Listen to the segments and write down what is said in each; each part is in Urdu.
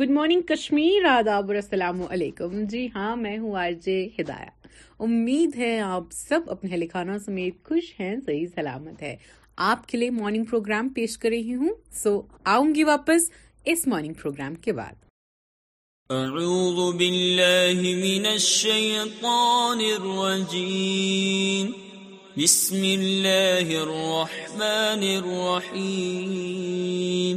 گڈ مارننگ کشمیر آداب اور السلام علیکم جی ہاں میں ہوں آر جے ہدایہ امید ہے آپ سب اپنے اہل سمیت خوش ہیں صحیح سلامت ہے آپ کے لیے مارننگ پروگرام پیش کر رہی ہوں سو آؤں گی واپس اس مارننگ پروگرام کے بعد اعوذ باللہ من الشیطان الرجیم بسم اللہ الرحمن الرحیم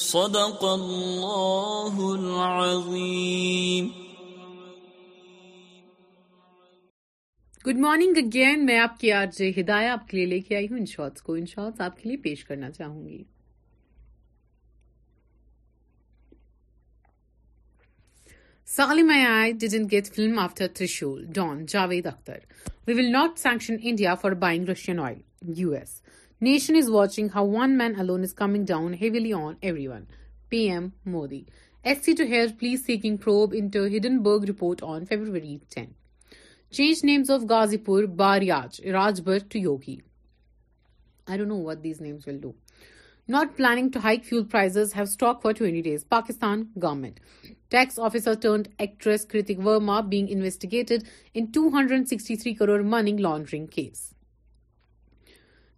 صدق اللہ العظیم گڈ مارننگ اگین میں آپ کی آج ہدایہ آپ کے لیے لے کے آئی ہوں ان شارٹس کو ان شارٹس آپ کے لیے پیش کرنا چاہوں گی سال میں آئے ڈی جن get film after Trishul Don Javed Akhtar we will not sanction India for buying Russian oil U S Nation is watching how one man alone is coming down heavily on everyone. PM Modi. SC to hear police seeking probe into Hindenburg report on February 10. Change names of Ghazipur, Bariach, Rajbur to Yogi. I don't know what these names will do. Not planning to hike fuel prices, have stock for 20 days. Pakistan government. Tax officer turned actress Kritik Verma being investigated in 263 crore money laundering case.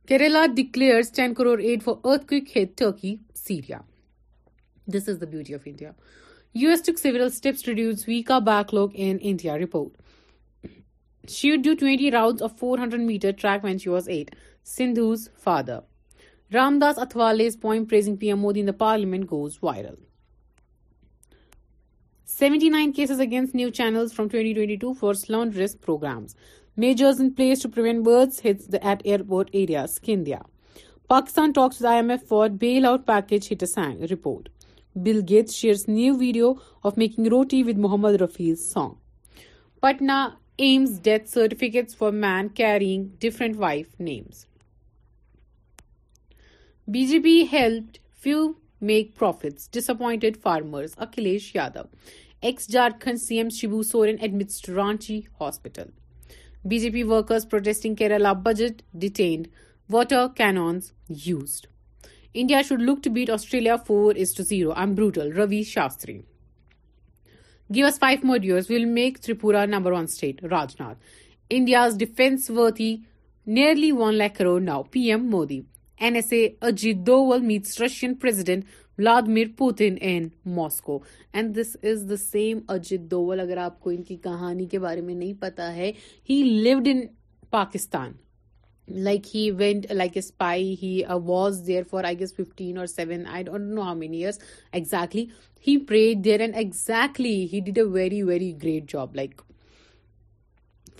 Kerala declares ten crore aid for earth head Turkey سیریزی ویکا backlog India report shady round four hundred metre track وینچ use at سنندر Ram Das praising P M Modi parliament goes virality programs Measures in place to prevent birds hits at airport areas. India. Pakistan talks with IMF for bailout package, Hittasang report. Bill Gates shares new video of making roti with Mohammad Rafi's song. Patna aims death certificates for man carrying different wife names. BJP helped few make profits, disappointed farmers, Akhilesh Yadav. Ex-Jharkhand CM Shibu Soren admits to Ranchi hospital. B J P workers protesting Kerala budget detained water cannons India should look to beat Australia four is to zero M brittle Ravi Shastri gives five modules will make Tripura number one state Raj Nath India's defence worth nearly one lakh crore now P M Modi S E Ajit Doval meets Russian president Vladimir Putin in Moscow and this is the same Ajit Doval اگر آپ کو ان کی کہانی کے بارے میں نہیں پتا ہے he lived in Pakistan like he went like a spy he was there for I guess fifteen اور seven I don't know how many years exactly he there and exactly he did a very very great job like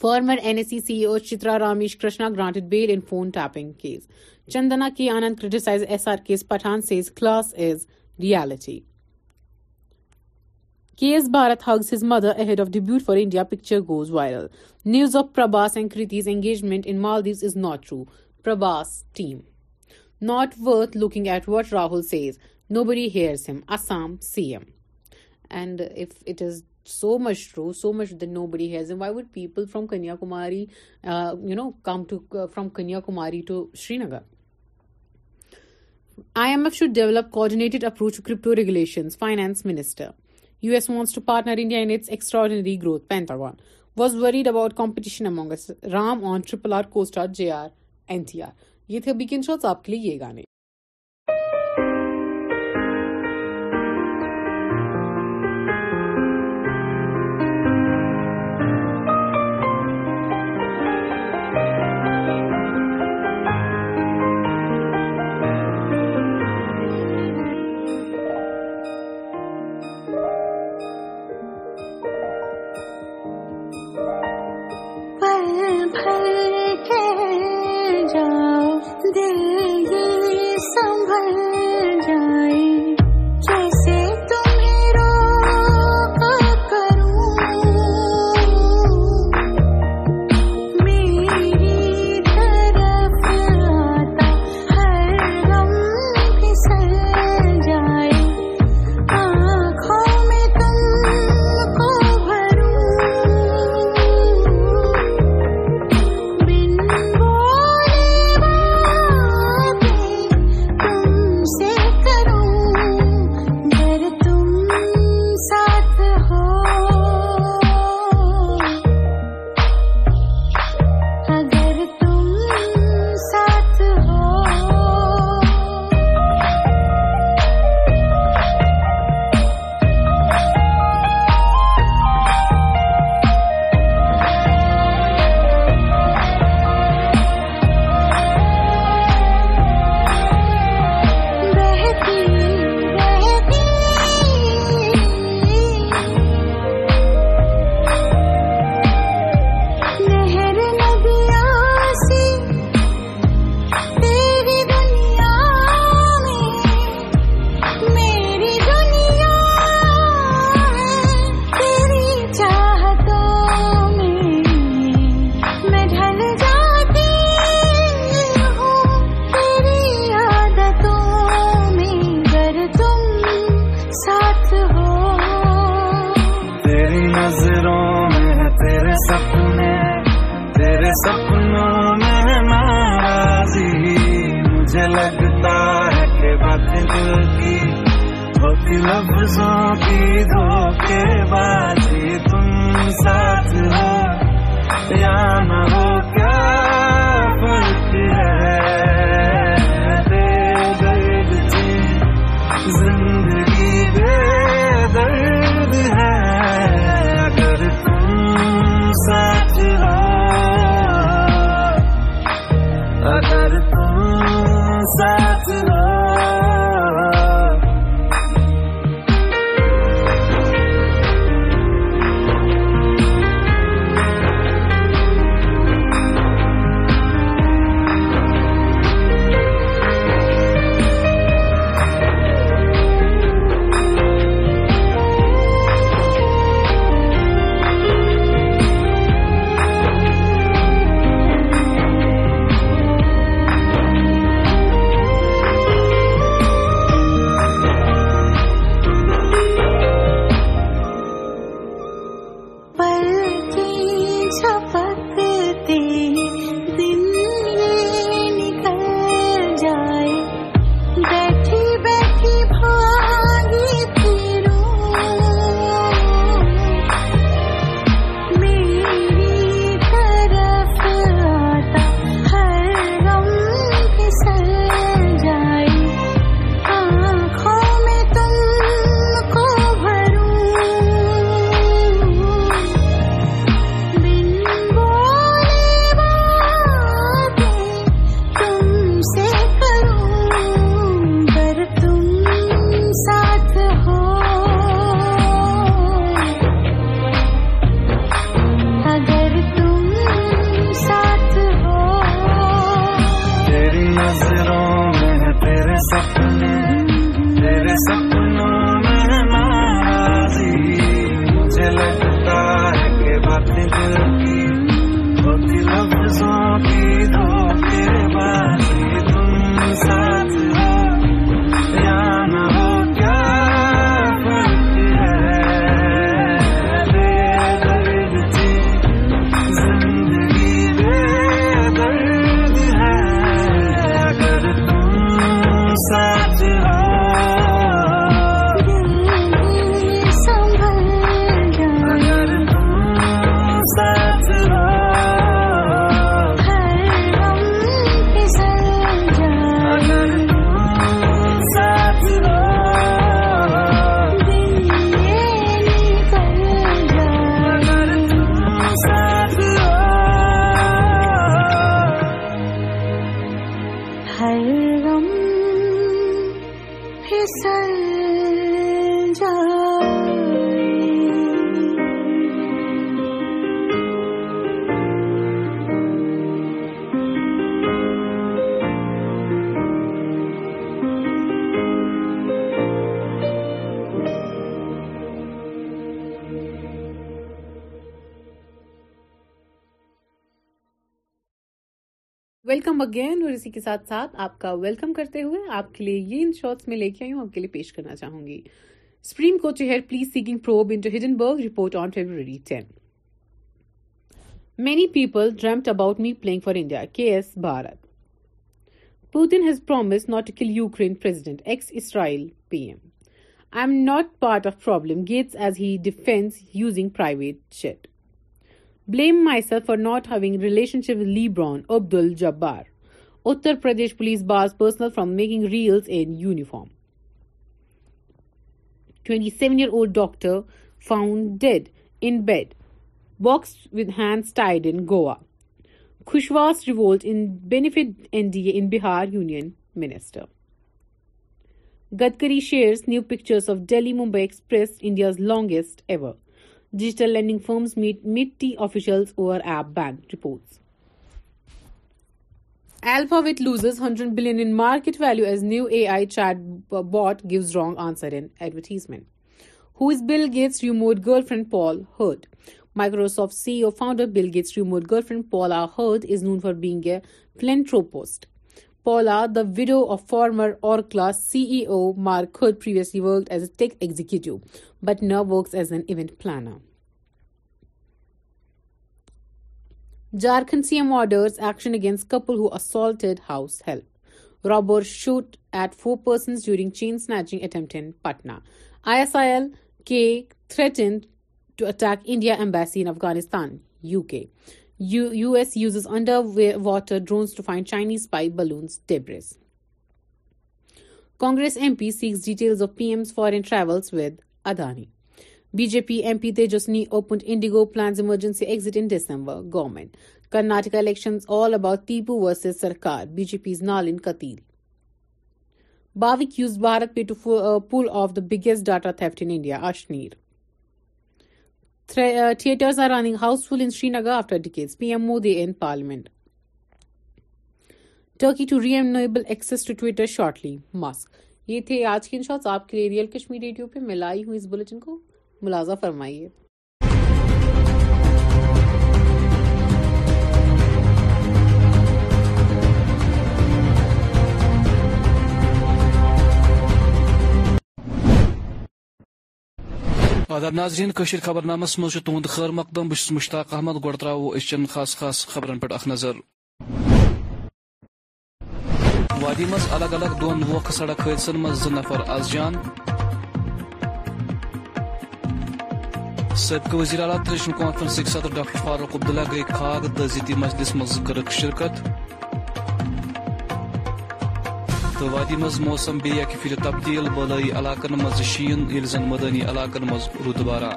former N S C C E Chitra Ramesh Krishna granted bail in phone tapping Chandana K Anand criticises S R K Pathaan says class reality as Bharat house مدروٹ for India picture goes viral news of Prabhas add کرنگ Maldives is not ٹرواس team not worth looking at what Rahul C M so much true so much دو بڑی کماریپ کو آپ کے لیے یہ گانے اگین اور اسی کے ساتھ ساتھ آپ کا ویلکم کرتے ہوئے آپ کے لیے یہ ان شارٹس میں لے کے آئی ہوں آپ کے لیے پیش کرنا چاہوں گی سپریم کو many people ڈرمٹ about me playing for India K S Bharat Putin has promise not to kill Ukraine X Israel P M I am not part of problem Gates as he defends using private jet blame myself for not having relationship with LeBron Abdul Jabbar Uttar Pradesh police bars personnel from making reels in uniform. 27-year-old doctor found dead in bed, boxed with hands tied in Goa. Kushwaha's revolt in benefit NDA in Bihar Union Minister. Gadkari shares new pictures of Delhi-Mumbai Express, India's longest ever. Digital lending firms meet mid-tea officials over app ban, reports. Alphabet loses $100 billion in market value as new AI chatbot gives wrong answer in advertisement. Who is Bill Gates' remote girlfriend Paul Hurd? Microsoft CEO founder Bill Gates' remote girlfriend Paula Hurd is known for being a philanthropist. Paula, the widow of former Oracle CEO Mark Hurd, previously worked as a tech executive, but now works as an event planner. Jharkhand CM orders action against couple who assaulted house help. Robber shoot at 4 persons during chain snatching attempt in Patna. ISIL K threatened to attack India embassy in Afghanistan, UK. US uses underwater drones to find Chinese spy balloons debris. Congress MP seeks details of PM's foreign travels with Adani. B J P M P Tejasvi opened IndiGo planes emergency government sarkar B J P's نال یہ تھے آج آپ کے ریڈیو میں لائی ہوں کو ملازہ فرمائیے آداب ناظرین کشیر خبر نامس مز تہد خیر مقدم بس مشتاق احمد گوڑ گو تروہ خاص خاص خبرن پہ اخ نظر وادی مز الگ الگ دون موقع سڑک حادثن مز ز نفر از جان سبق وزیر اعلیٰ تریشن کانفرنس کے صدر ڈاکٹر فاروق عبداللہ گئی خاک تزیتی مجلس مز کرک شرکت تو وادی مز موسم بے اکی پھر تبدیل بلائی علاقن مز شین یل زن مدنی علاقن مز رودبارہ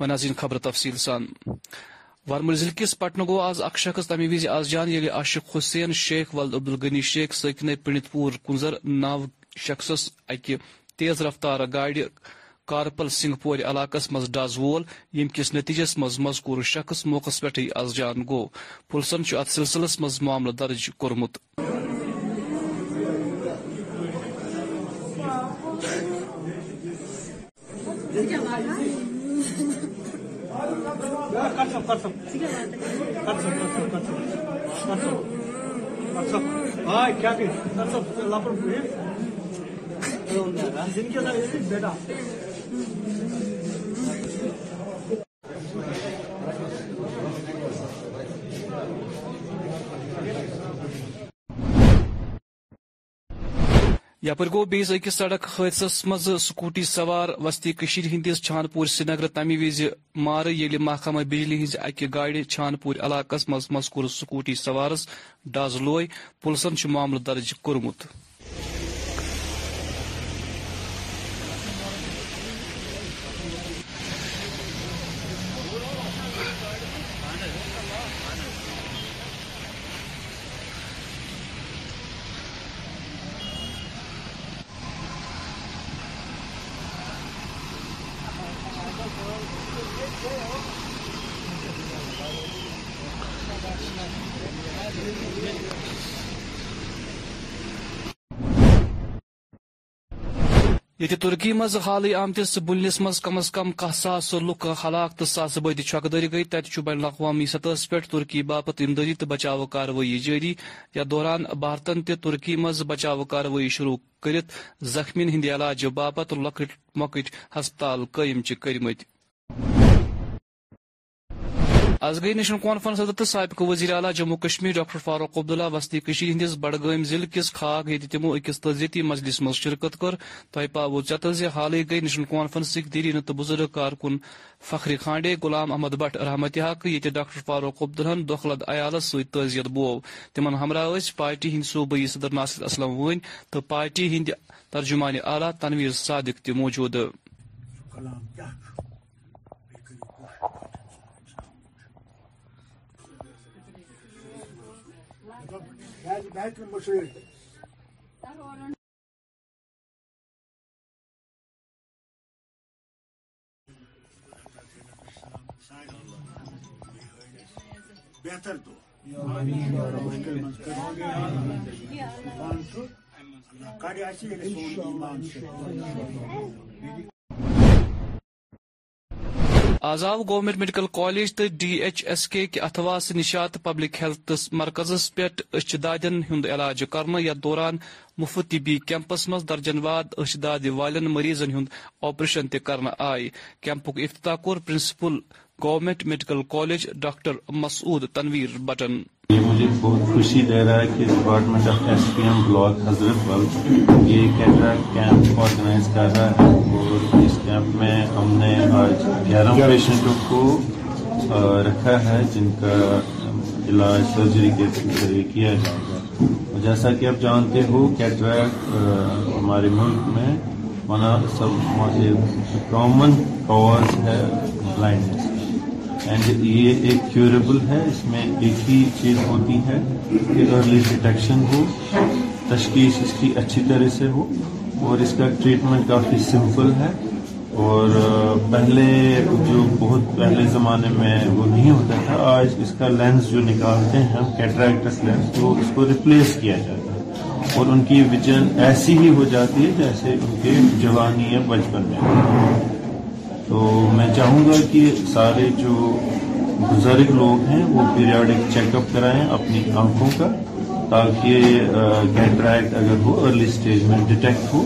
ونازین خبر تفصیل سان وارمل ضلع کس پٹنہ گو آز اخ شخص تمہ وز آز جان یل عاشق حسین شیخ ولد الغنی شیخ سکن پنڈت پور کنزر نو شخص اکہ تیز رفتار گاڑی کارپل سنگھ پور علاقہ مز ڈز وول یم کس نتیجس مز مذکور شخص موقع پہ جان گو پلسن ات سلسلس مز معاملہ درج کورمت کرسپ کر سم کر سم کر سم کر سم بھائی کیا سب لاپ بیٹا یپر گو بیس اکس سڑک حادثس مز سکوٹی سوار وسطی کشیر ہندس پور سری نگر تمہ وز مار یل محکمہ بجلی ہز اکہ گاڑی چھانپور علاقہ مز مذکور سکوٹی سوارس ڈاز لوے پلسن معاملہ درج کورمت یتھے ترکی مز حالی آمتس بلنس مز کم از کم کھہ ساس لک ہلاک تو ساس سا چکدر گئی گئے بین الاقوامی سطحس پہ ترکی باپت امدادی تو بچا کاروی جاری یا دوران بھارتن تہ ترکی مز مچاو کاروی شروع کرت زخمین ہند علاج باپت لکٹ مکٹ ہسپتال قیمت کرمت آز گئی نیشنل کانفرنس ادھر تابقہ وزیر اعلیٰ جموں کشمیر ڈاکٹر فاروق عبداللہ وسطی کشیر ہندس بڈگام ضلع کس خاک یہ تمو اکس تجزیتی مجلس شرکت مس شركت كر تہوس حالی گئی نیشنل قانفرنس دیرین تو بزرگ کارکن فخری خانڈے غلام احمد بٹ رحمت حق یہ ڈاکٹر فاروق عبداللہن دخلد عیالس ست تعزیت بو تم ہمراہ یس پارٹی ہند صوبی صدر ناصر اسلم ون تو پارٹی ہند ترجمان اعلیٰ تنویر صادق تہ موجود بہترین شروع بہتر دو کڑ ایمان آزاد گورنمنٹ میڈیکل کالج تو ڈی ایچ ایس کے کے اتھواس نشات پبلک ہیلتھ مرکز پہ اچھ دادن ہند علاج کرنا یا دوران مفت طبی کیمپس مز درجن واد اچھ داد والن مریضن ہند آپریشن تہ کرنا آئی کیمپک افتتاح کور principal government medical college doctor Masood Tanveer button یہ مجھے بہت خوشی دے رہا ہے کہ department of S P M block Hazratbal یہ کیمپ آرگنائز کر رہا ہے اور کیمپ میں ہم نے آج گیارہ پیشنٹوں کو رکھا ہے جن کا علاج سرجری کے ذریعے کیا جائے گا جیسا کہ آپ جانتے ہو کیٹریک ہمارے ملک میں سب کامن کاز ہے بلائنڈنس اینڈ یہ ایک کیوریبل ہے اس میں ایک ہی چیز ہوتی ہے کہ ارلی ڈیٹیکشن ہو تشخیص اس کی اچھی طرح سے ہو اور اس کا ٹریٹمنٹ کافی سمپل ہے اور پہلے جو بہت پہلے زمانے میں وہ نہیں ہوتا تھا آج اس کا لینس جو نکالتے ہیں کیٹریکٹس لینس تو اس کو ریپلیس کیا جاتا ہے اور ان کی وجن ایسی ہی ہو جاتی ہے جیسے ان کے جوانی بچپن میں تو میں چاہوں گا کہ سارے جو بزرگ لوگ ہیں وہ پیریاڈک چیک اپ کرائیں اپنی آنکھوں کا تاکہ کیٹریکٹ اگر ہو ارلی اسٹیج میں ڈیٹیکٹ ہو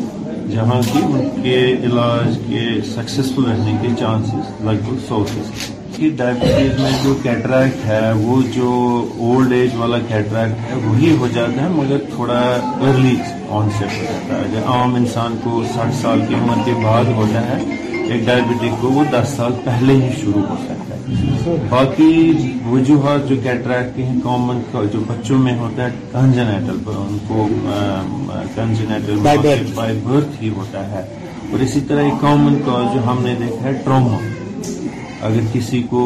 جہاں کی ان کے علاج کے سکسیزفل رہنے کے چانسز لگ بھگ سو فیصد کہ ڈائبٹیز میں جو کیٹریکٹ ہے وہ جو اولڈ ایج والا کیٹریکٹ ہے وہی ہو جاتا ہے مگر تھوڑا ارلی آن سیٹ ہو جاتا ہے جب عام انسان کو ساٹھ سال کی عمر کے بعد ہوتا ہے ایک ڈائبٹیز کو وہ دس سال پہلے ہی شروع ہوتا ہے باقی وجوہات جو کیٹریک کے ہیں کامن جو بچوں میں ہوتا ہے کنجنیٹل پر ان کو کنجنیٹل بائی برتھ ہی ہوتا ہے اور اسی طرح ایک کامن کاز جو ہم نے دیکھا ہے ٹراما اگر کسی کو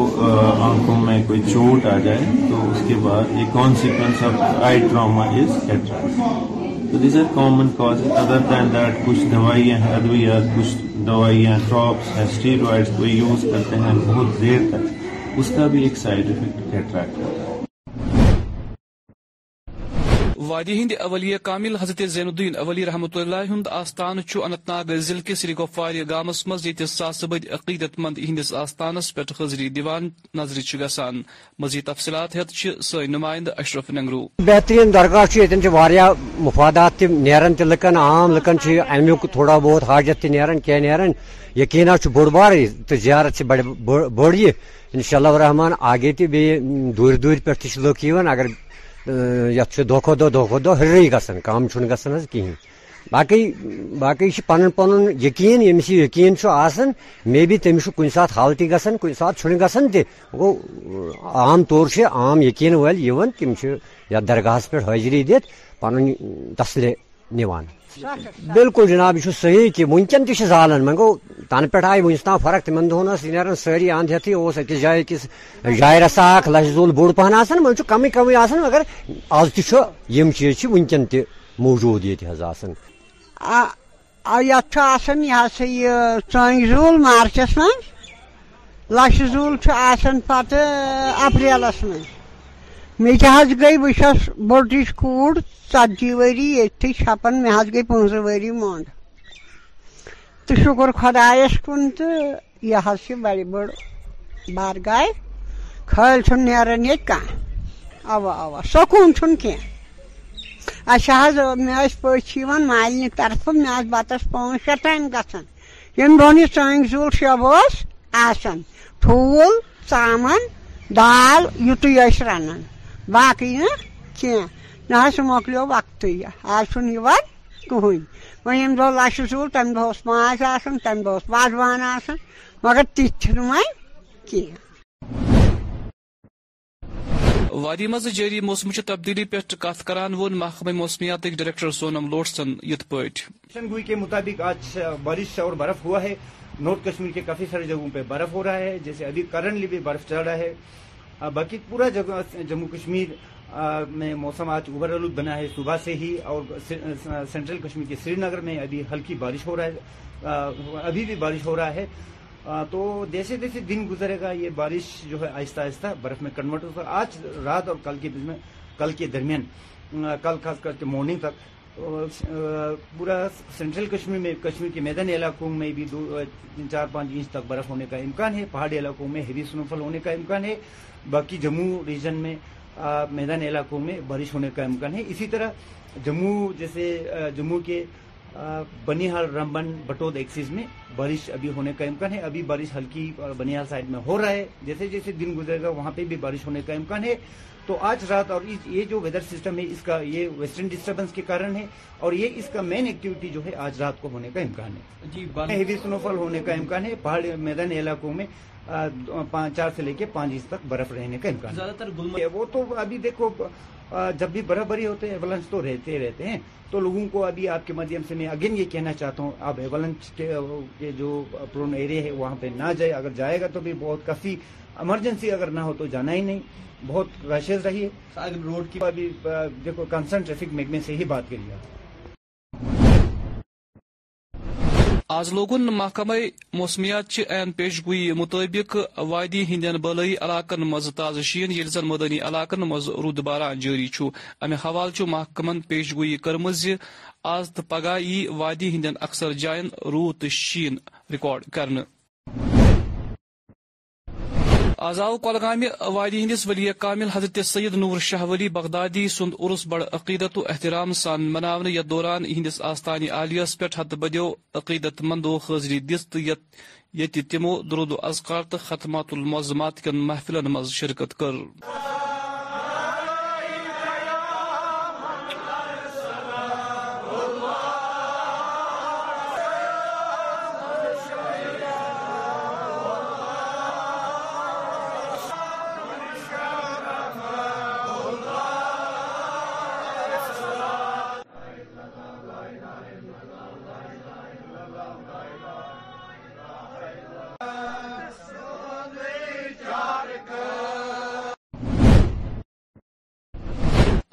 آنکھوں میں کوئی چوٹ آ جائے تو اس کے بعد یہ consequence of eye trauma is cataract تو دیز ادر دین دیٹ کچھ دوائیاں ہیں ادویات کچھ دوائیاں ہیں اسٹیرائڈس کو یوز کرتے ہیں بہت دیر تک اس کا بھی ایک سائڈ افیکٹ کرتا ہے وادی ہند اول کامل حضرت زین الدین اولی رحمۃ اللہ ہند آست انت ناگ ضلع کس سری گامس مز یت ساس بد عقیدت مند ہندس آستانس پہ حضری دیوان نظر گسان مزید تفصیلات ہت سی سمائيند اشرف ننگرو بہترین درگاہ یتن مفادات تم چاہيہ تہ لکن عام لکن لكن تھوڑا بہت حاجت تہ نير کی نيرن یقینا بوڑ بار تو زیارت زيارت بڑى اِنشاء اللہ رحمان آگے دور دور پہ اگر ہر گا کم گز کہین باقی باقی پنون پن یقین یس یہ یقین مے بی تنہیں سات حال تھی گا کن ساتھ گیو عام طور عام یقین یتھ درگاہس پہ حاضری دن تسلہ نو بالکل جناب یہ صحیح کہ ونکن تہ زالان ون گو تن پہ آئی ونس تام فرق تمن دہن نیر ساری اند ہتھی اس اکس جائے اکس جائے رسا اخ لچھ زول بوڑ پہن آسان ون کم کم آسان مگر آز تم چیز ونکن تہ موجود یہ آسان یہ سا یہ چنگ زول مارچس من لچھ زول آسان اپریلس من مجھ گئی بس برٹ كر ثتی وری یتھی چھپان میں گئی پنتہ وری مونڈ تو شکر خدا اَوا یہ بڑ بڑ بار گاہ خلش نت آ سكو چھ كی اچھا ميں پس مال نرف ميں آ بتس پانچ شيم گيم دون ٹنگ زول شب آسان ٹھوٗل ژامَن دال ٲسۍ رَنان باقی ہاں؟ کیٚنٛہہ نہ حظ ہاں سُہ مۄکلیو وقتٕے آز ہاں چھُنہٕ یِوان کٕہٕنۍ وۄنۍ ییٚمہِ دۄہ لَچھِ ژوٗر تَمہِ دۄہ اوس ماز آسان تَمہِ دۄہ اوس وازوان آسان مگر تِتھۍ چھِنہٕ وۄنۍ کیٚنٛہہ وادی مز جاری موسمچہ تبدیلی پہ کت کران وون محکمہ موسمیات ڈائریکٹر سونم لوٹسن یت پٹ گوئی کے مطابق آج بارش اور برف ہوا ہے نارتھ کشمیر کے کافی سارے جگہوں پہ برف ہو رہا ہے جیسے ابھی کرنٹلی بھی برف چل رہا ہے باقی پورا جموں کشمیر میں موسم آج اوبر آلود بنا ہے صبح سے ہی اور سینٹرل کشمیر کے سری نگر میں ابھی ہلکی بارش ہو رہا ہے ابھی بھی بارش ہو رہا ہے تو جیسے جیسے دن گزرے گا یہ بارش جو ہے آہستہ آہستہ برف میں کنورٹ ہو آج رات اور کل کے درمیان کل خاص کر کے مارننگ تک پورا سینٹرل کشمیر میں کشمیر کے میدانی علاقوں میں بھی دو تین چار پانچ انچ تک برف ہونے کا امکان ہے پہاڑی علاقوں میں ہیوی فال ہونے کا امکان ہے باقی جموں ریجن میں میدانی علاقوں میں بارش ہونے کا امکان ہے اسی طرح جموں جیسے جموں کے بنیہال رمبن بٹود ایکسیز میں بارش ابھی ہونے کا امکان ہے ابھی بارش ہلکی بنیہال سائڈ میں ہو رہا ہے جیسے جیسے دن گزرے گا وہاں پہ بھی بارش ہونے کا امکان ہے تو آج رات اور یہ جو ویدر سسٹم ہے اس کا یہ ویسٹرن ڈسٹربنس کے کارن ہے اور یہ اس کا مین ایکٹیویٹی جو ہے آج رات کو ہونے کا امکان ہے جی ہیوی سنو فال ہونے کا امکان ہے پہاڑ میدانی علاقوں میں چار سے لے کے پانچ تک برف رہنے کا امکان وہ تو ابھی دیکھو جب بھی برف بری ہوتے ہیں ایولنس تو رہتے رہتے ہیں تو لوگوں کو ابھی آپ کے مادھیم سے میں اگین یہ کہنا چاہتا ہوں آپ ایولنس کے جو پرون ایریا ہے وہاں پہ نہ جائے اگر جائے گا تو بھی بہت کافی ایمرجنسی اگر نہ ہو تو جانا ہی نہیں بہت ریشیز رہیے روڈ کی دیکھو ٹریفک میگمے سے ہی بات کریے آز لوگن محکمہ موسمیات چہ این پیش گوئی مطابق وادی ہند بل علاقن مز تازہ شین یل زن مدنی علاقن مز رود باران جاری امہ حوالہ چھ محکمن پیش گوئی کرم پگہ ای وادی ہند اکثر جائن رود تو شین ریکارڈ کرنے آزاؤ گولگامہ وادی ہندس ولی کامل حضرت سید نور شاہ ولی بغدادی سند عرس بڑع عقیدت و احترام سان منہ یتھ دوران یہ آستانی عالیہس پہ حت بدیو عقیدت مند و حاضری دس تو یہ تمو درودکار تو ختمات المعظمات کن محفلن من شرکت کر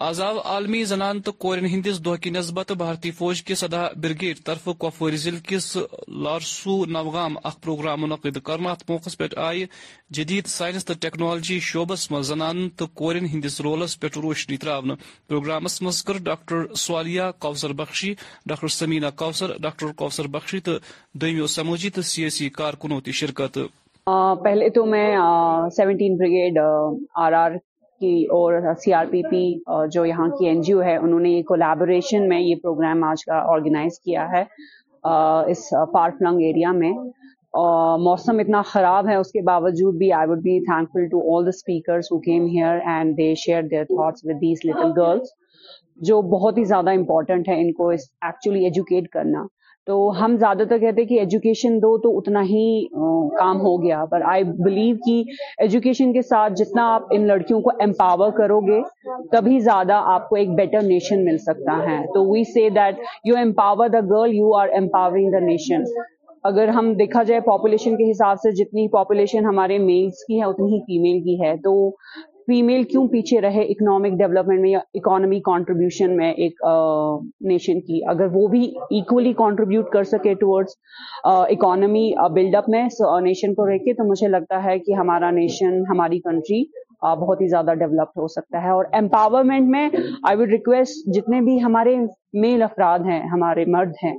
آو عالمی زنان تو کورین ہندس دہ کی نسبت بھارتی فوج کے صدا برگیڈ طرف کپواری ضلع کس لارسو نوگام اخ پروگرام منعقد کرنا ات موقع پہ آئی جدید سائنس تو ٹیکنالوجی شعبس مز زنان تو کورین ہندس رولس پہ روشنی ترا پروگرامس مز ڈاکٹر سوالیہ کوثر بخشی ڈاکٹر سمینہ کوثر ڈاکٹر کوثر بخشی تو دمو سماجی تو سیاسی کارکنوں تی شرکت پہلے تو میں سیونٹین بریگیڈ آر آر کی اور سی آر پی پی جو یہاں کی این جی او ہے انہوں نے یہ کولیبوریشن میں یہ پروگرام آج کا آرگنائز کیا ہے اس فار فلنگ ایریا میں موسم اتنا خراب ہے اس کے باوجود بھی I would be thankful to all the speakers who came here and they share their thoughts with these little girls جو بہت ہی زیادہ امپورٹنٹ ہے ان کو ایکچولی ایجوکیٹ کرنا تو ہم زیادہ تر کہتے ہیں کہ ایجوکیشن دو تو اتنا ہی کام ہو گیا پر آئی بلیو کہ ایجوکیشن کے ساتھ جتنا آپ ان لڑکیوں کو امپاور کرو گے تبھی زیادہ آپ کو ایک بیٹر نیشن مل سکتا ہے تو we say that you empower the girl you are empowering the nation اگر ہم دیکھا جائے پاپولیشن کے حساب سے جتنی پاپولیشن ہمارے میلس کی ہے اتنی ہی فیمیل کی ہے تو فیمیل کیوں پیچھے رہے اکنامک ڈیولپمنٹ میں یا اکانمی کانٹریبیوشن میں ایک نیشن کی اگر وہ بھی ایکولی کانٹریبیوٹ کر سکے ٹوورڈس اکانمی بلڈ اپ میں نیشن کو رہ کے تو مجھے لگتا ہے کہ ہمارا نیشن ہماری کنٹری بہت ہی زیادہ ڈیولپڈ ہو سکتا ہے اور امپاورمنٹ میں آئی وڈ ریکویسٹ جتنے بھی ہمارے میل افراد ہیں ہمارے مرد ہیں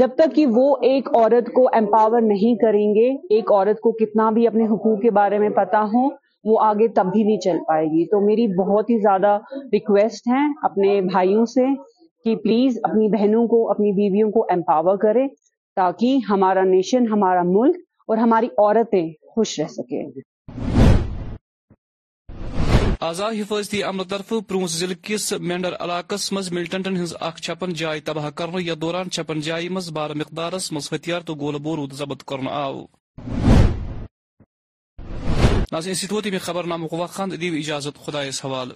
جب تک کہ وہ ایک عورت کو امپاور نہیں کریں گے ایک عورت کو کتنا بھی اپنے حقوق کے بارے میں پتا ہو وہ آگے تب بھی نہیں چل پائے گی تو میری بہت ہی زیادہ ریکویسٹ ہیں اپنے بھائیوں سے کہ پلیز اپنی بہنوں کو اپنی بیویوں کو امپاور کرے تاکہ ہمارا نیشن ہمارا ملک اور ہماری عورتیں خوش رہ سکے آزاد حفاظتی عمل طرف مینڈر علاقہ چھپن جائے تباہ یا دوران چھپن جائی مز بار مقدارس مز تو گول آو ناظرین اسی طوطی میں خبر نامہ وقت خاند دیو اجازت خدا سوال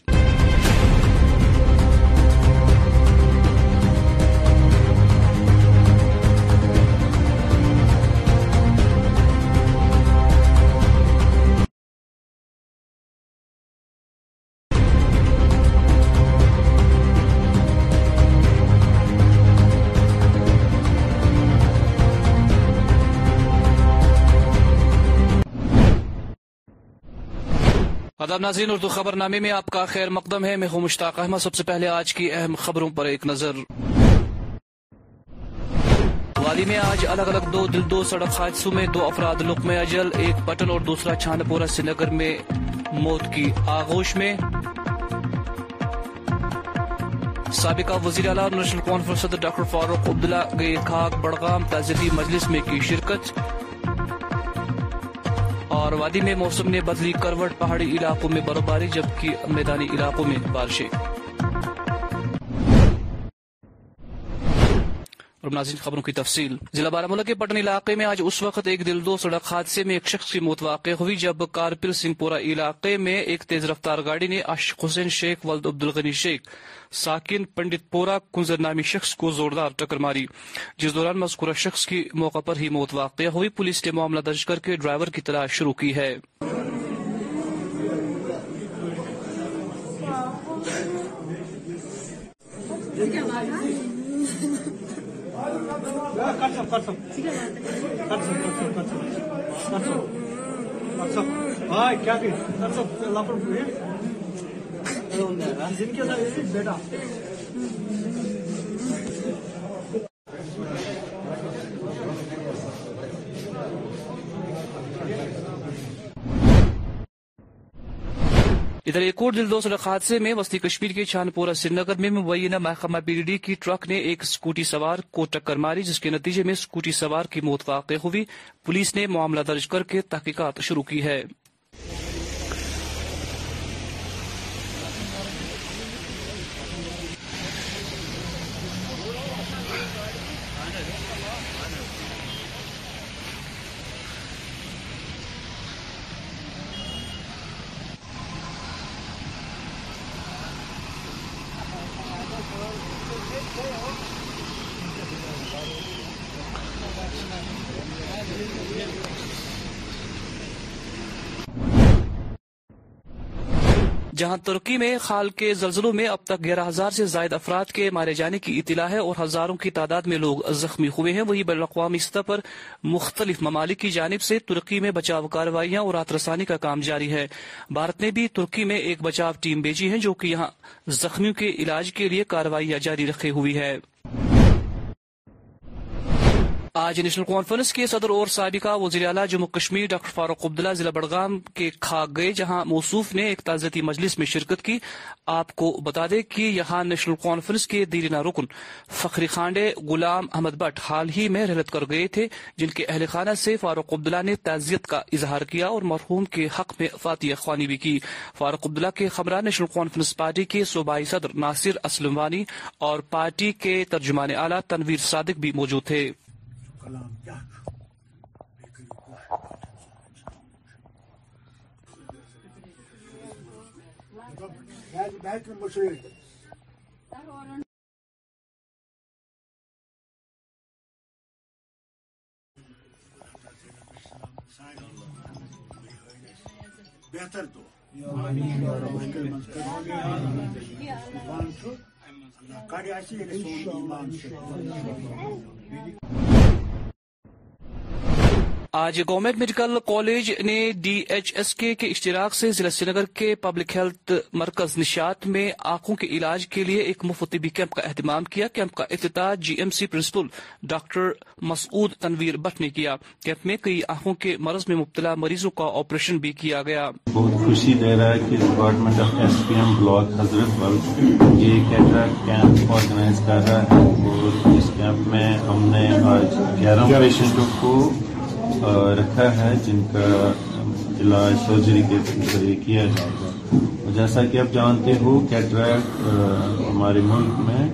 آداب ناظرین اردو خبر نامے میں آپ کا خیر مقدم ہے میں ہوں مشتاق احمد سب سے پہلے آج کی اہم خبروں پر ایک نظر والی میں آج الگ الگ دو دل دو سڑک حادثوں میں دو افراد نقمہ اجل ایک پٹن اور دوسرا چھاندورہ سری نگر میں موت کی آغوش میں سابقہ وزیر اعلیٰ نیشنل کانفرنس صدر ڈاکٹر فاروق عبداللہ گئے خاک بڑگام تعزیتی مجلس میں کی شرکت اور وادی میں موسم نے بدلی کروٹ پہاڑی علاقوں میں برفباری جبکہ میدانی علاقوں میں بارشیں اور ناظرین خبروں کی تفصیل ضلع ملک کے پٹن علاقے میں آج اس وقت ایک دل دو سڑک حادثے میں ایک شخص کی موت واقع ہوئی جب کارپل سنگھ پورا علاقے میں ایک تیز رفتار گاڑی نے اشق حسین شیخ ولد عبد الغنی شیخ ساکن پنڈت پورا کنزر نامی شخص کو زوردار ٹکر ماری جس دوران مذکورہ شخص کی موقع پر ہی موت واقع ہوئی پولیس نے معاملہ درج کر کے ڈرائیور کی تلاش شروع کی ہے سب کرائے کیا کہ بیٹا ادھر ایک اور ایکٹ سڑک حادثے میں وسطی کشمیر کے سری نگر میں مبینہ محکمہ ڈی کی ٹرک نے ایک اسکوٹی سوار کو ٹکر ماری جس کے نتیجے میں اسکوٹی سوار کی موت واقع ہوئی پولیس نے معاملہ درج کر کے تحقیقات شروع کی ہے جہاں ترکی میں خال کے زلزلوں میں اب تک گیارہ ہزار سے زائد افراد کے مارے جانے کی اطلاع ہے اور ہزاروں کی تعداد میں لوگ زخمی ہوئے ہیں وہی بین الاقوامی سطح پر مختلف ممالک کی جانب سے ترکی میں بچاؤ کاروائیاں اور رسانی کا کام جاری ہے بھارت نے بھی ترکی میں ایک بچاؤ ٹیم بھیجی ہے جو کہ یہاں زخمیوں کے علاج کے لیے کاروائیاں جاری رکھے ہوئی ہے آج نیشنل کانفرنس کے صدر اور سابقہ وزیر اعلیٰ جموں کشمیر ڈاکٹر فاروق عبداللہ ضلع بڑگام کے کھاک گئے جہاں موصوف نے ایک تعزیتی مجلس میں شرکت کی آپ کو بتا دیں کہ یہاں نیشنل کانفرنس کے دیرینہ رکن فخری خانڈے غلام احمد بٹ حال ہی میں رحلت کر گئے تھے جن کے اہل خانہ سے فاروق عبداللہ نے تعزیت کا اظہار کیا اور مرحوم کے حق میں فاتح خوانی بھی کی فاروق عبداللہ کے خبریں نیشنل کانفرنس پارٹی کے صوبائی صدر ناصر اسلم وانی اور پارٹی کے ترجمان اعلیٰ تنویر صادق بھی موجود تھے بہترین مشہور بہتر تو آج گورنمنٹ میڈیکل کالج نے ڈی ایچ ایس کے کے اشتراک سے ضلع سری نگر کے پبلک ہیلتھ مرکز نشات میں آنکھوں کے علاج کے لیے ایک مفتی کیمپ کا اہتمام کیا کیمپ کا افتتاح G M C principal doctor Masood Tanveer Bhat نے کیا کیمپ میں کئی آنکھوں کے مرض میں مبتلا مریضوں کا آپریشن بھی کیا گیا بہت خوشی دے رہا ہے کہ آف ایس پی ایم حضرت یہ جی کیمپ کیمپ آرگنائز کر رہا ہے اس میں ہم نے آج گیارہ پیشنٹوں کو رکھا ہے جن کا علاج سرجری کے ذریعے کیا جائے گا جیسا کہ آپ جانتے ہو کیٹریکٹ ہمارے ملک میں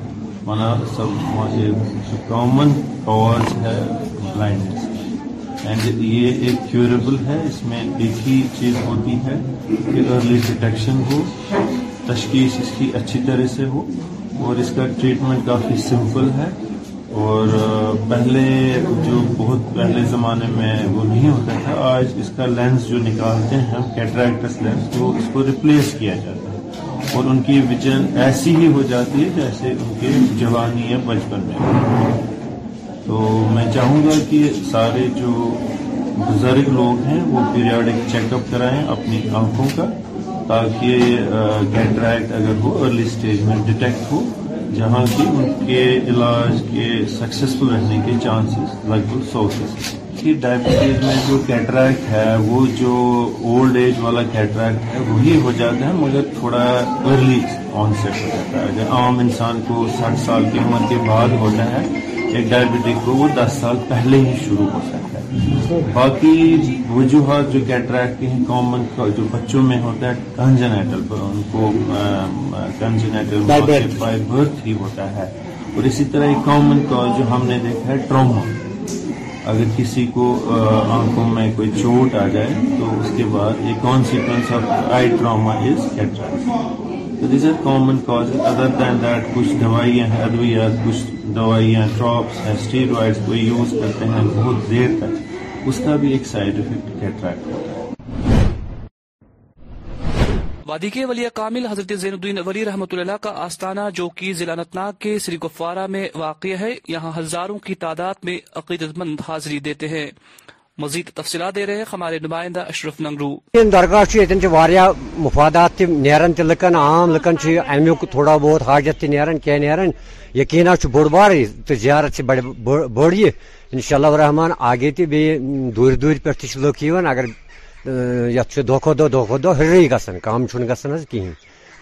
سب کامن کاز ہے بلائنڈنس اینڈ یہ ایک کیوریبل ہے اس میں ایک ہی چیز ہوتی ہے کہ ارلی ڈیٹیکشن ہو تشخیص اس کی اچھی طرح سے ہو اور اس کا ٹریٹمنٹ کافی سمپل ہے اور پہلے جو بہت پہلے زمانے میں وہ نہیں ہوتا تھا آج اس کا لینس جو نکالتے ہیں کیٹریکٹس لینس تو اس کو ریپلیس کیا جاتا ہے اور ان کی وجن ایسی ہی ہو جاتی ہے جیسے ان کے جوانی ہے بچپن میں تو میں چاہوں گا کہ سارے جو بزرگ لوگ ہیں وہ پیریاڈک چیک اپ کرائیں اپنی آنکھوں کا تاکہ کیٹریکٹ اگر ہو ارلی سٹیج میں ڈیٹیکٹ ہو جہاں کی ان کے علاج کے سکسیزفل رہنے کے چانسز لگ بھگ سو فیصد کہ ڈائبٹیز میں جو کیٹریکٹ ہے وہ جو اولڈ ایج والا کیٹریکٹ ہے وہی ہو جاتا ہے مگر تھوڑا ارلی آن سیٹ ہو جاتا ہے اگر عام انسان کو ساٹھ سال کی عمر کے بعد ہوتا ہے ایک ڈائبٹیز کو وہ دس سال پہلے ہی شروع ہو سکتا ہے باقی وجوہات جو کیٹریکٹ ہیں کامن جو بچوں میں ہوتا ہے کنجنیٹل ان کو کنجنیٹل بائی برتھ ہی ہوتا ہے اور اسی طرح ایک کامن کا جو ہم نے دیکھا ہے ٹراما اگر کسی کو آنکھوں میں کوئی چوٹ آ جائے تو اس کے بعد یہ consequence of eye trauma is cataract تو these are common cause other than that کچھ دوائیاں ہیں ادویات کچھ دوائیاں ڈراپس ہیں اسٹیروائڈس کوئی یوز کرتے ہیں بہت دیر تک اس کا بھی ایک سائیڈ افیکٹ کیٹریکٹ ہوتا ہے وادی کے ولی کامل حضرت زین الدین ولی رحمۃ اللہ کا آستانہ جو کہ ضلع کے سری گفوارہ میں واقع ہے یہاں ہزاروں کی تعداد میں عقیدت مند حاضری دیتے ہیں مزید تفصیلات دے رہے ہیں ہمارے نمائندہ اشرف ننگرو درگاہ مفادات نیران تی لکن عام لکن امی تھوڑا بہت حاجت تی نیران کی نیران یقینا بوڑھ بار تو زیارت بڑی بڑ بڑ بڑ بڑ انشاء اللہ رحمان آگے تھی بی دور دور پہ تھی لوک اگر یہ دہ کھو دہ دہ کھو دہ ہری گا کام چھ گا کہین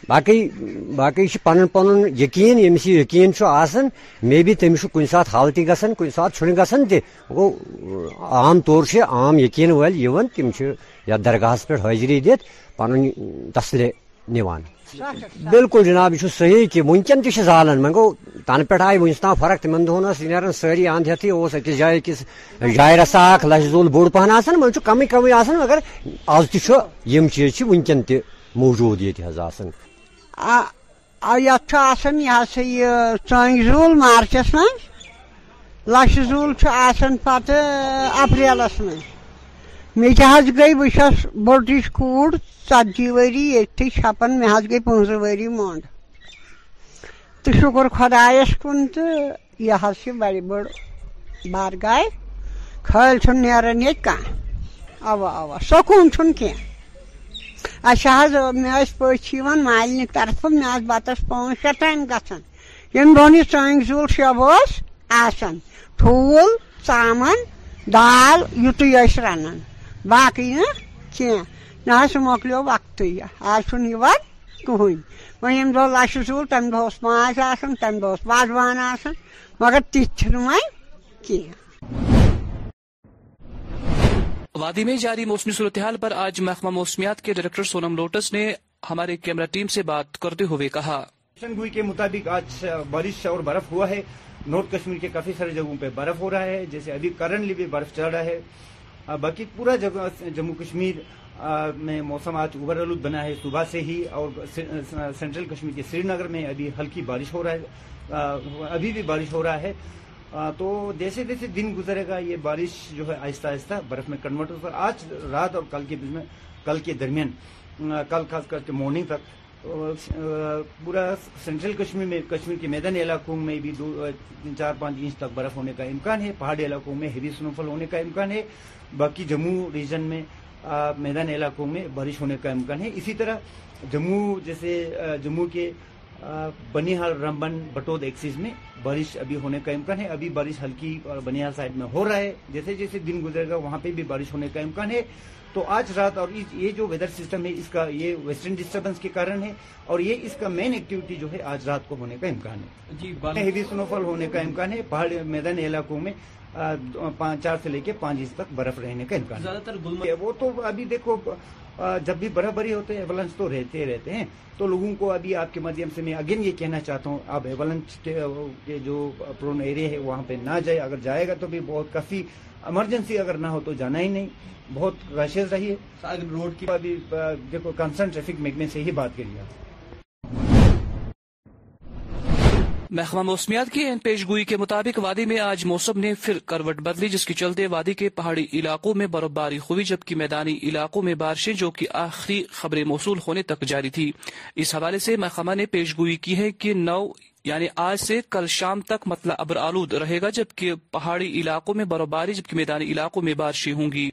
باقی باقی پن پن یقین یمس یہ یقین آسن مے بی تمس کن سات حال تھی گا کن سات چھ گا تہ گو عام طور سے عام یقین ول تم یا درگاہس پہ حاضری دن تسلے نوان بالکل جناب یہ صحیح کہ تہ زالان وی گو تن پہ آئی ونس تم فرق تم اند سیری اس اکس جائے جائیں رسا اخ لچھ زول بوڑ پہن پہ کمی کم کم مگر آج تم چیز تہ موجود یعہ آپ یہ ہسا یہ زول مارچس مز لچھان پتہ اپریلس من مي گئی بس تہٕ شُکُر خۄدایَس کُن تہٕ یہِ حظ چھِ بَڑِ بٔڑ بارگاہ تو چھُنہٕ خدائس ییٚتہِ تو یہ اَوا بڑ بار گاہ اَسہِ حظ مےٚ اوا پٔژھۍ یِوان مالنہِ طرفہٕ مےٚ آسہٕ بَتَس طرف شےٚ آس گژھان پانچ شيں یہِ ژٲنٛگۍ زیُل دون اوس آسان ٹھوٗل ژامَن دال ٲسۍ رَنان باقی نہ مکلی وقت آج چوائد وشور تم دہ واضوان آن مگر تی چائیں وادی میں جاری موسمی صورتحال پر آج محکمہ موسمیات کے ڈائریکٹر سونم لوٹس نے ہمارے کیمرہ ٹیم سے بات کرتے ہوئے کہا گوئی کے مطابق آج بارش اور برف ہوا ہے نارتھ کشمیر کے کافی سارے جگہوں پہ برف ہو رہا ہے جیسے ابھی کرنٹلی بھی برف چڑھ رہا ہے باقی پورا جموں کشمیر میں موسم آج اوور آلود بنا ہے صبح سے ہی اور سینٹرل کشمیر کے سری نگر میں ابھی ہلکی بارش ہو رہا ہے ابھی بھی بارش ہو رہا ہے تو جیسے جیسے دن گزرے گا یہ بارش جو ہے آہستہ آہستہ برف میں کنورٹ ہوگا آج رات اور کل کے درمیان کل خاص کر کے مارننگ تک پورا سینٹرل کشمیر میں کشمیر کے میدانی علاقوں میں بھی دو چار پانچ انچ تک برف ہونے کا امکان ہے پہاڑی علاقوں میں ہیوی سنو فال ہونے کا امکان ہے باقی جموں ریجن میں میدان علاقوں میں بارش ہونے کا امکان ہے اسی طرح جموں جیسے جموں کے بنیحال رمبن بٹود ایکسیز میں بارش ابھی ہونے کا امکان ہے ابھی بارش ہلکی اور بنیحال سائڈ میں ہو رہا ہے جیسے جیسے دن گزرے گا وہاں پہ بھی بارش ہونے کا امکان ہے تو آج رات اور یہ جو ویدر سسٹم ہے اس کا یہ ویسٹرن ڈسٹربنس کے کارن ہے اور یہ اس کا مین ایکٹیویٹی جو ہے آج رات کو ہونے کا امکان ہے ہیوی سنو فال ہونے کا امکان ہے پہاڑ میدانی علاقوں میں چار سے لے کے پانچ تک برف رہنے کا وہ تو ابھی دیکھو جب بھی برف بری ہوتے ہیں ایولنس تو رہتے رہتے ہیں تو لوگوں کو ابھی آپ کے مادھیم سے میں اگین یہ کہنا چاہتا ہوں آپ ایولنس کے جو پرون ایریا ہے وہاں پہ نہ جائے اگر جائے گا تو بھی بہت کافی ایمرجنسی اگر نہ ہو تو جانا ہی نہیں بہت ریشیز رہی ہے میگمے سے ہی بات کریے محکمہ موسمیات کی پیش گوئی کے مطابق وادی میں آج موسم نے پھر کروٹ بدلی جس کے چلتے وادی کے پہاڑی علاقوں میں برفباری ہوئی جبکہ میدانی علاقوں میں بارشیں جو کہ آخری خبریں موصول ہونے تک جاری تھی اس حوالے سے محکمہ نے پیش گوئی کی ہے کہ نو یعنی آج سے کل شام تک مطلع ابر آلود رہے گا جبکہ پہاڑی علاقوں میں برف باری جبکہ میدانی علاقوں میں بارشیں ہوں گی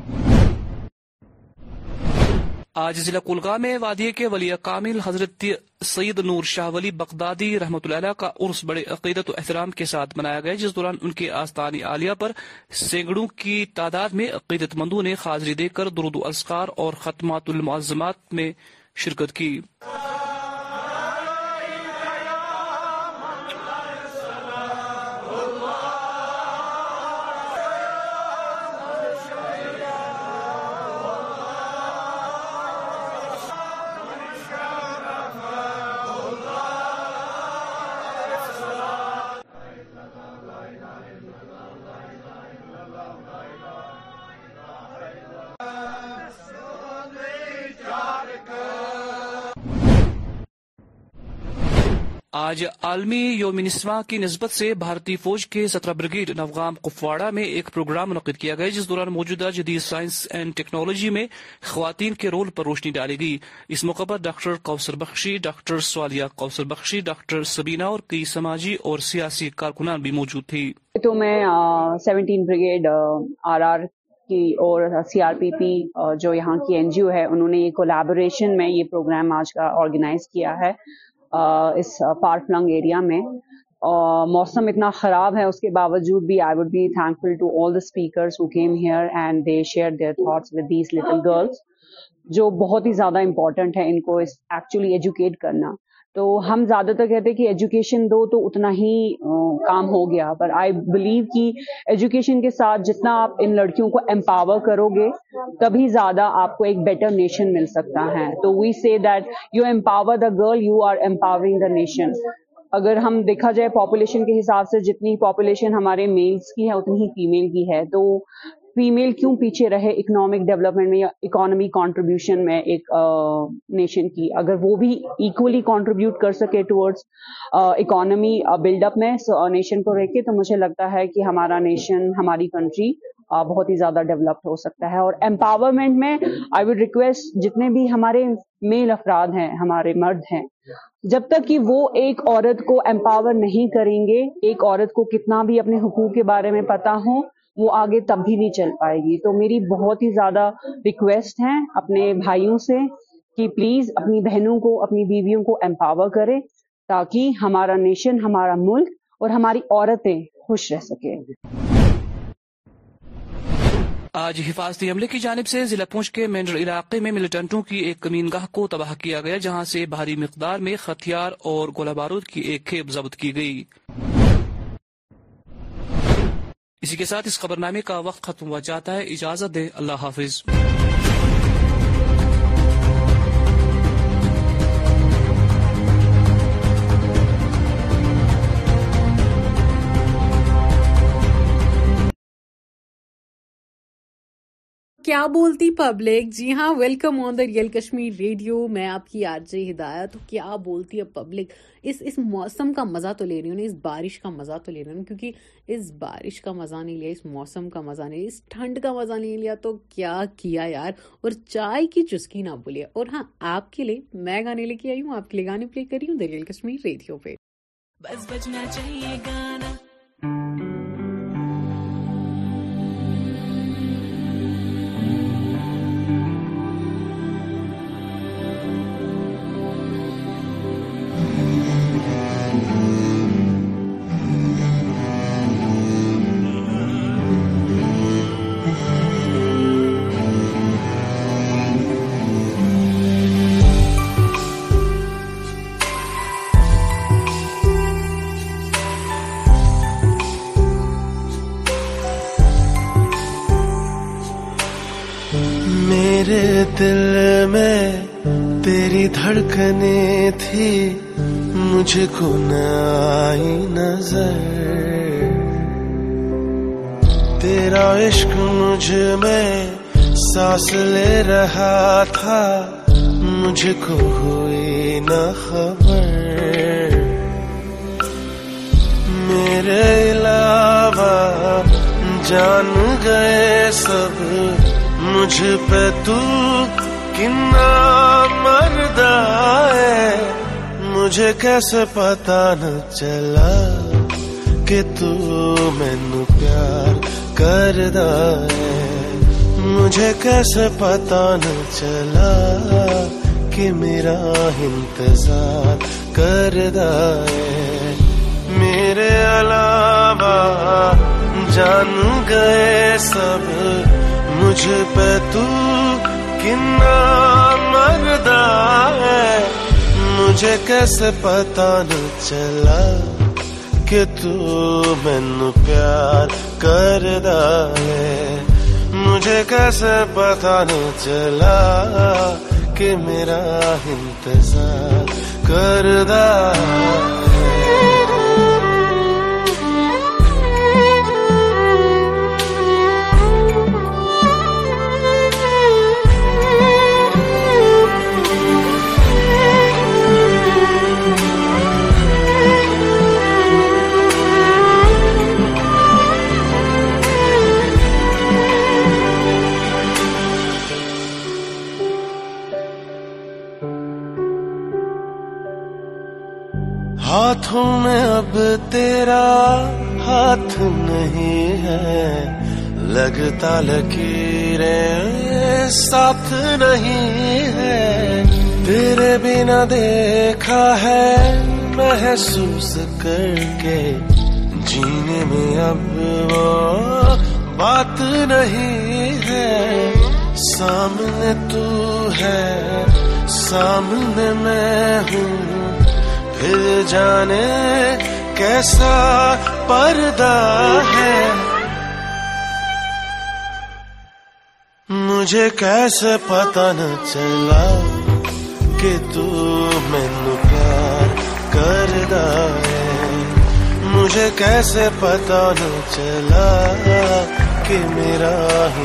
آج ضلع کلگا میں وادیے کے ولی کامل حضرت سید نور شاہ ولی بغدادی رحمت اللہ کا عرس بڑے عقیدت و احترام کے ساتھ منایا گیا جس دوران ان کے آستانی عالیہ پر سینگڑوں کی تعداد میں عقیدت مندوں نے حاضری دے کر درود و اذکار اور ختمات المعظمات میں شرکت کی آج عالمی یوم یومنسما کی نسبت سے بھارتی فوج کے سترہ بریگیڈ نوغام کپواڑہ میں ایک پروگرام منعقد کیا گیا جس دوران موجودہ جدید سائنس اینڈ ٹیکنالوجی میں خواتین کے رول پر روشنی ڈالی گئی اس موقع پر ڈاکٹر کوثر بخشی ڈاکٹر سوالیہ کوسر بخشی ڈاکٹر سبینا اور کئی سماجی اور سیاسی کارکنان بھی موجود تھی تو میں سیونٹین بریگیڈ آر آر کی اور سی آر پی پی جو یہاں کی این جی او ہے انہوں نے یہ کولیبوریشن میں یہ پروگرام آج کا آرگنائز کیا ہے اس پارک پلنگ ایریا میں موسم اتنا خراب ہے اس کے باوجود بھی I would be thankful to all the speakers who came here and they share their thoughts with these little girls جو بہت ہی زیادہ امپورٹنٹ ہے ان کو ایکچولی ایجوکیٹ کرنا تو ہم زیادہ تر کہتے ہیں کہ ایجوکیشن دو تو اتنا ہی کام ہو گیا پر آئی بلیو کہ ایجوکیشن کے ساتھ جتنا آپ ان لڑکیوں کو امپاور کرو گے تبھی زیادہ آپ کو ایک بیٹر نیشن مل سکتا ہے تو we say that you empower the girl you are empowering the nation اگر ہم دیکھا جائے پاپولیشن کے حساب سے جتنی پاپولیشن ہمارے میلس کی ہے اتنی ہی فیمیل کی ہے تو فیمیل کیوں پیچھے رہے اکنامک ڈیولپمنٹ میں یا اکانومی کانٹریبیوشن میں ایک نیشن کی اگر وہ بھی ایکولی کانٹریبیوٹ کر سکے ٹورڈز اکانومی بلڈ اپ میں نیشن کو رہ کے تو مجھے لگتا ہے کہ ہمارا نیشن ہماری کنٹری بہت ہی زیادہ ڈیولپڈ ہو سکتا ہے اور امپاورمنٹ میں آئی وڈ ریکویسٹ جتنے بھی ہمارے میل افراد ہیں ہمارے مرد ہیں جب تک کہ وہ ایک عورت کو امپاور نہیں کریں گے ایک عورت کو کتنا بھی اپنے حقوق کے بارے میں پتا ہوں وہ آگے تب بھی نہیں چل پائے گی تو میری بہت ہی زیادہ ریکویسٹ ہیں اپنے بھائیوں سے کہ پلیز اپنی بہنوں کو اپنی بیویوں کو امپاور کرے تاکہ ہمارا نیشن ہمارا ملک اور ہماری عورتیں خوش رہ سکیں آج حفاظتی عملے کی جانب سے ضلع پونچھ کے مینڈر علاقے میں ملیٹنٹوں کی ایک کمین گاہ کو تباہ کیا گیا جہاں سے بھاری مقدار میں ہتھیار اور گولہ بارود کی ایک کھیپ ضبط کی گئی اسی کے ساتھ اس خبر نامے کا وقت ختم ہوا جاتا ہے اجازت دے اللہ حافظ کیا بولتی پبلک جی ہاں welcome on the real Kashmir radio میں آپ کی آر جی ہدایات کیا بولتی ہے پبلک اس اس موسم کا مزہ تو لے رہی ہوں اس بارش کا مزہ تو لے رہی ہوں کیونکہ اس بارش کا مزہ نہیں لیا اس موسم کا مزہ نہیں لیا اس ٹھنڈ کا مزہ نہیں لیا تو کیا کیا یار اور چائے کی چسکی نہ بولیے اور ہاں آپ کے لیے میں گانے لے کے آئی ہوں آپ کے لیے گانے پلے کری ہوں دا ریئل کشمیر ریڈیو پہ بس بجنا چاہیے گانا تھی مجھ کو نہ آئی نظر تیرا عشق مجھ میں سانس لے رہا تھا مجھ کو ہوئی نہ خبر میرے علاوہ جان گئے سب مجھ پہ تو کنا مرد ہے مجھے کیسے پتا نہ چلا کہ تو مینو پیار کردا ہے مجھے کیسے پتا نہ چلا کہ میرا انتظار کردا ہے میرے علاوہ جان گئے سب مجھ پہ تو مردا ہے مجھے کیسے پتا نہ چلا کہ تو تین پیار کر ہے مجھے کیسے پتا نہ چلا کہ میرا انتظار کردہ ہاتھوں میں اب تیرا ہاتھ نہیں ہے لگتا لکیریں ساتھ نہیں ہے تیرے بنا دیکھا ہے محسوس کر کے جینے میں اب وہ بات نہیں ہے سامنے تو ہے سامنے میں ہوں پھر جانے کیسا پردہ ہے مجھے کیسے پتا نہ چلا کہ تو مینو پیار کردا ہے مجھے کیسے پتا نہ چلا کہ میرا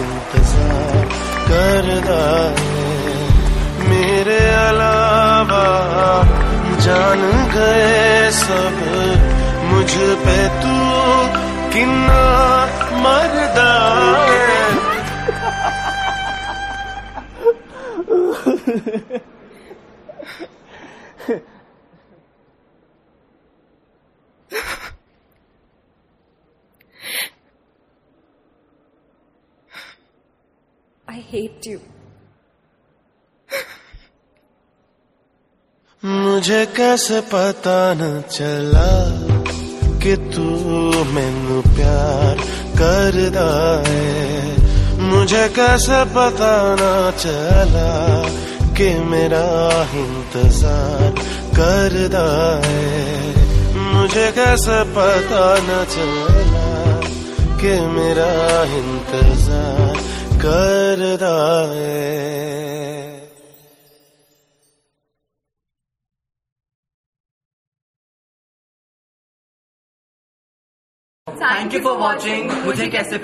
انتظار کردا ہے میرے علاوہ جان گئے سب مجھ پہ تو کنا hate you. مجھے کیسے پتا نہ چلا کہ تو مین پیار کردا ہے مجھے کیسے پتا نہ چلا کہ میرا انتظار کردا ہے مجھے کیسے پتا نہ چلا کہ میرا انتظار کردا ہے میں بات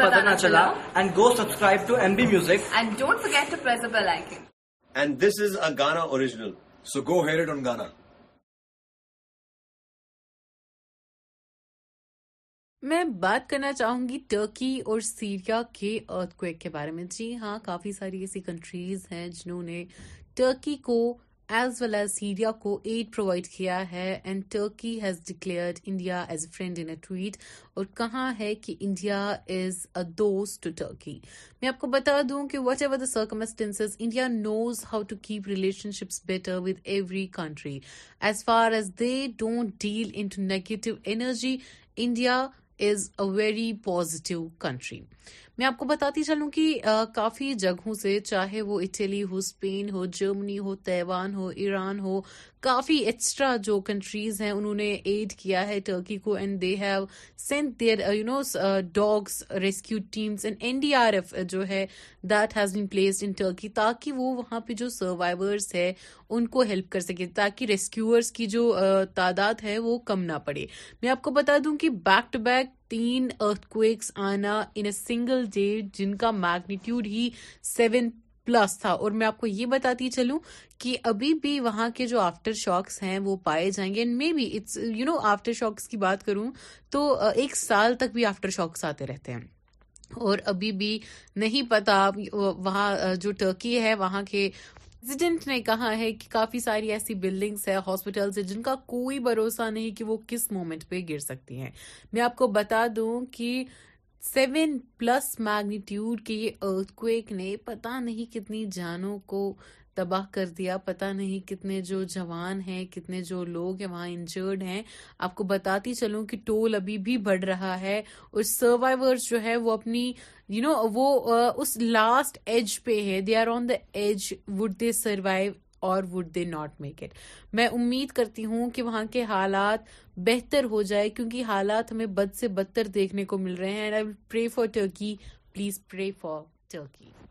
کرنا چاہوں گی ٹرکی اور سیریا کے کویک کے بارے میں جی ہاں کافی ساری ایسی کنٹریز ہیں جنہوں نے ٹرکی کو ایز ویل ایز سیریا کو ایڈ پرووائڈ کیا ہے and Turkey has declared India as a friend in a tweet اور کہا ہے کہ انڈیا از اے دوست ٹو ٹرکی میں آپ کو بتا دوں کہ whatever the circumstance India knows how to keep relationships better with every country as far as they don't deal in negative energy India is a very positive country میں آپ کو بتاتی چلوں کہ کافی جگہوں سے چاہے وہ اٹلی ہو اسپین ہو جرمنی ہو تیوان ہو ایران ہو کافی ایکسٹرا جو کنٹریز ہیں انہوں نے ایڈ کیا ہے ٹرکی کو and they have sent their you know dogs rescue teams and N D R F جو ہے that has been placed in Turkey تاکہ وہ وہاں پہ جو سروائیورس ہے ان کو ہیلپ کر سکے تاکہ ریسکیورس کی جو تعداد ہے وہ کم نہ پڑے میں آپ کو بتا دوں کہ بیک ٹو بیک تین ارتھ اے سنگل ڈے جن کا میگنیٹیوڈ ہی سیون پلس تھا اور میں آپ کو یہ بتاتی چلوں کہ ابھی بھی وہاں کے جو آفٹر شاکس ہیں وہ پائے جائیں گے and maybe it's you know aftershocks کی بات کروں تو ایک سال تک بھی آفٹر شاکس آتے رہتے ہیں اور ابھی بھی نہیں پتا وہاں جو ٹرکی ہے وہاں کے ٹ نے کہا ہے کہ کافی ساری ایسی بلڈنگس ہے ہاسپٹلس ہیں جن کا کوئی بھروسہ نہیں کہ وہ کس مومنٹ پہ گر سکتی ہیں میں آپ کو بتا دوں کہ سیون پلس میگنیٹیوڈ کے یہ کویک نے پتا نہیں کتنی جانوں کو تباہ کر دیا پتا نہیں کتنے جو جوان ہیں کتنے جو لوگ ہیں وہاں انجرڈ ہیں آپ کو بتاتی چلوں کہ ٹول ابھی بھی بڑھ رہا ہے اور سروائیورز جو ہے وہ اپنی یو نو وہ اس لاسٹ ایج پہ ہے they are on the edge would they survive or would they not make it میں امید کرتی ہوں کہ وہاں کے حالات بہتر ہو جائے کیونکہ حالات ہمیں بد سے بدتر دیکھنے کو مل رہے ہیں for Turkey please pray for Turkey